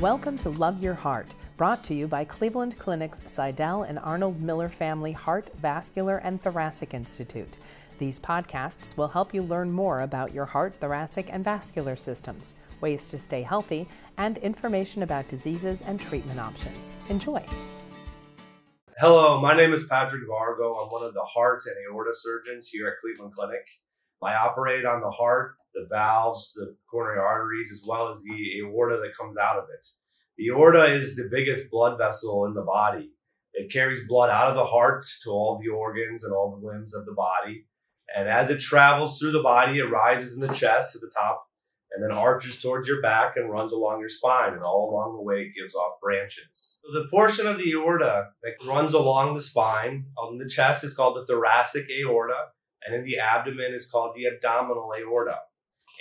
Welcome to Love Your Heart, brought to you by Cleveland Clinic's Sydell and Arnold Miller Family Heart, Vascular, and Thoracic Institute. These podcasts will help you learn more about your heart, thoracic, and vascular systems, ways to stay healthy, and information about diseases and treatment options. Enjoy. Hello, my name is Patrick Vargo. I'm one of the heart and aorta surgeons here at Cleveland Clinic. I operate on the heart, the valves, the coronary arteries, as well as the aorta that comes out of it. The aorta is the biggest blood vessel in the body. It carries blood out of the heart to all the organs and all the limbs of the body. And as it travels through the body, it rises in the chest at the top and then arches towards your back and runs along your spine. And all along the way, it gives off branches. So the portion of the aorta that runs along the spine on the chest is called the thoracic aorta and in the abdomen is called the abdominal aorta.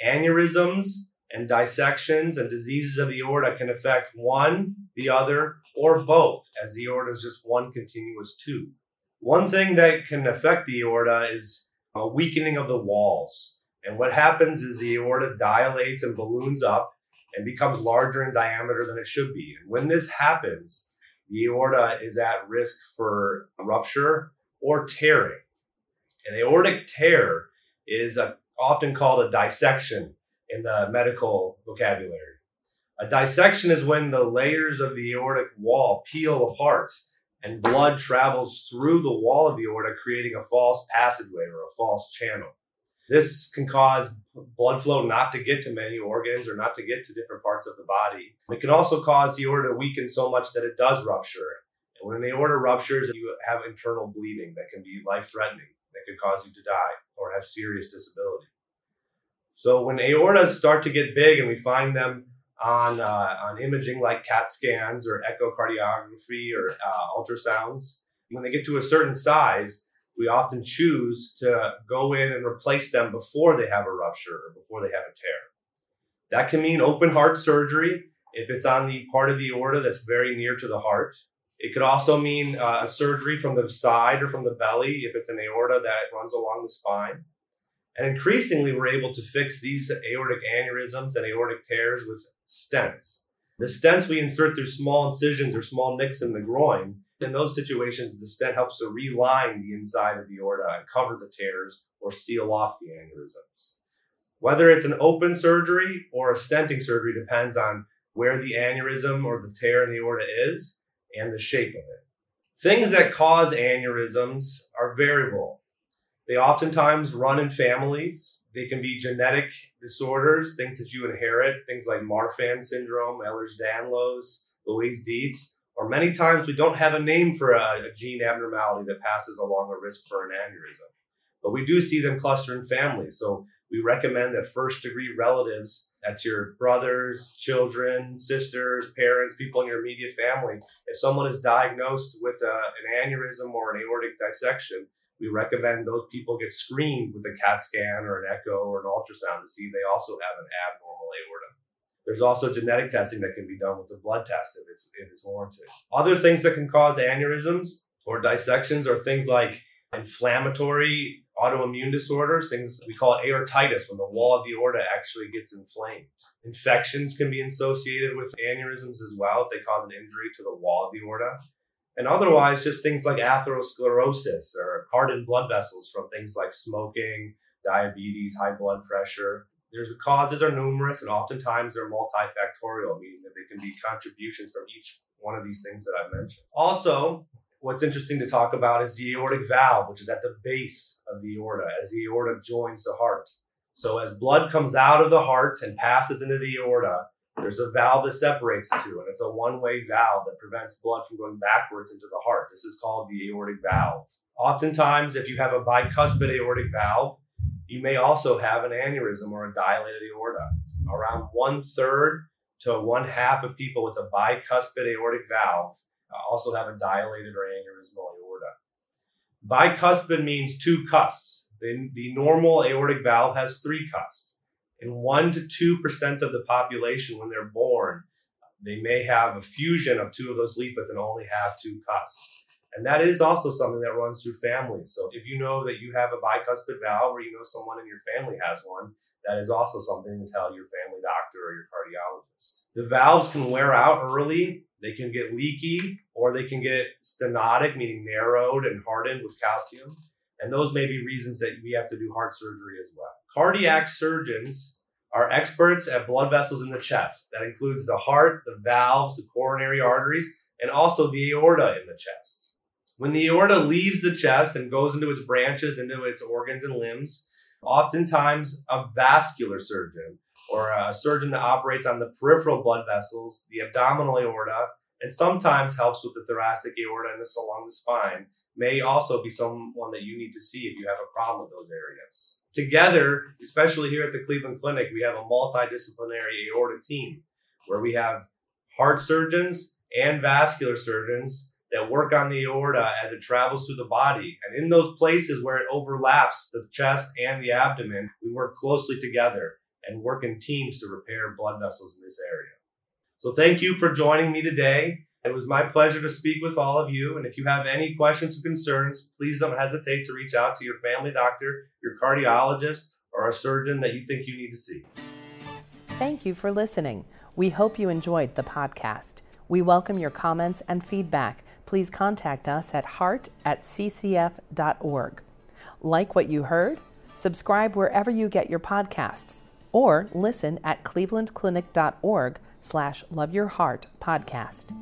Aneurysms and dissections and diseases of the aorta can affect one, the other, or both, as the aorta is just one continuous tube. One thing that can affect the aorta is a weakening of the walls. And what happens is the aorta dilates and balloons up and becomes larger in diameter than it should be. And when this happens, the aorta is at risk for rupture or tearing. An aortic tear is a, often called a dissection in the medical vocabulary. A dissection is when the layers of the aortic wall peel apart and blood travels through the wall of the aorta, creating a false passageway or a false channel. This can cause blood flow not to get to many organs or not to get to different parts of the body. It can also cause the aorta to weaken so much that it does rupture. And when the aorta ruptures, you have internal bleeding that can be life threatening that could cause you to die or have serious disability. So when aortas start to get big and we find them on uh, on imaging like CAT scans or echocardiography or uh, ultrasounds, when they get to a certain size, we often choose to go in and replace them before they have a rupture or before they have a tear. That can mean open heart surgery if it's on the part of the aorta that's very near to the heart. It could also mean uh, surgery from the side or from the belly if it's an aorta that runs along the spine. And increasingly, we're able to fix these aortic aneurysms and aortic tears with stents. The stents we insert through small incisions or small nicks in the groin. In those situations, the stent helps to reline the inside of the aorta and cover the tears or seal off the aneurysms. Whether it's an open surgery or a stenting surgery depends on where the aneurysm or the tear in the aorta is and the shape of it. Things that cause aneurysms are variable. They oftentimes run in families. They can be genetic disorders, things that you inherit, things like Marfan syndrome, Ehlers-Danlos, Loeys-Dietz, or many times we don't have a name for a, a gene abnormality that passes along a risk for an aneurysm. But we do see them cluster in families. So we recommend that first degree relatives, that's your brothers, children, sisters, parents, people in your immediate family, if someone is diagnosed with a, an aneurysm or an aortic dissection, we recommend those people get screened with a CAT scan or an echo or an ultrasound to see if they also have an abnormal aorta. There's also genetic testing that can be done with a blood test if it's, if it's warranted. Other things that can cause aneurysms or dissections are things like inflammatory autoimmune disorders, things we call it aortitis, when the wall of the aorta actually gets inflamed. Infections can be associated with aneurysms as well if they cause an injury to the wall of the aorta. And otherwise, just things like atherosclerosis or hardened blood vessels from things like smoking, diabetes, high blood pressure. There's the causes are numerous and oftentimes they're multifactorial, meaning that they can be contributions from each one of these things that I've mentioned. Also, what's interesting to talk about is the aortic valve, which is at the base of the aorta as the aorta joins the heart. So as blood comes out of the heart and passes into the aorta, there's a valve that separates the two, and it's a one-way valve that prevents blood from going backwards into the heart. This is called the aortic valve. Oftentimes, if you have a bicuspid aortic valve, you may also have an aneurysm or a dilated aorta. Around one third to one half of people with a bicuspid aortic valve also have a dilated or aneurysmal aorta. Bicuspid means two cusps. The, the normal aortic valve has three cusps. In 1 to 2% of the population, when they're born, they may have a fusion of two of those leaflets and only have two cusps. And that is also something that runs through families. So if you know that you have a bicuspid valve or you know someone in your family has one, that is also something to tell your family doctor or your cardiologist. The valves can wear out early, they can get leaky, or they can get stenotic, meaning narrowed and hardened with calcium. And those may be reasons that we have to do heart surgery as well. Cardiac surgeons are experts at blood vessels in the chest. That includes the heart, the valves, the coronary arteries, and also the aorta in the chest. When the aorta leaves the chest and goes into its branches, into its organs and limbs, oftentimes a vascular surgeon or a surgeon that operates on the peripheral blood vessels, the abdominal aorta, and sometimes helps with the thoracic aorta and this along the spine may also be someone that you need to see if you have a problem with those areas. Together, especially here at the Cleveland Clinic, we have a multidisciplinary aorta team where we have heart surgeons and vascular surgeons that work on the aorta as it travels through the body. And in those places where it overlaps the chest and the abdomen, we work closely together and work in teams to repair blood vessels in this area. So thank you for joining me today. It was my pleasure to speak with all of you. And if you have any questions or concerns, please don't hesitate to reach out to your family doctor, your cardiologist, or a surgeon that you think you need to see. Thank you for listening. We hope you enjoyed the podcast. We welcome your comments and feedback. Please contact us at heart at ccf.org. Like what you heard? Subscribe wherever you get your podcasts or listen at clevelandclinic.org slash love your heart podcast.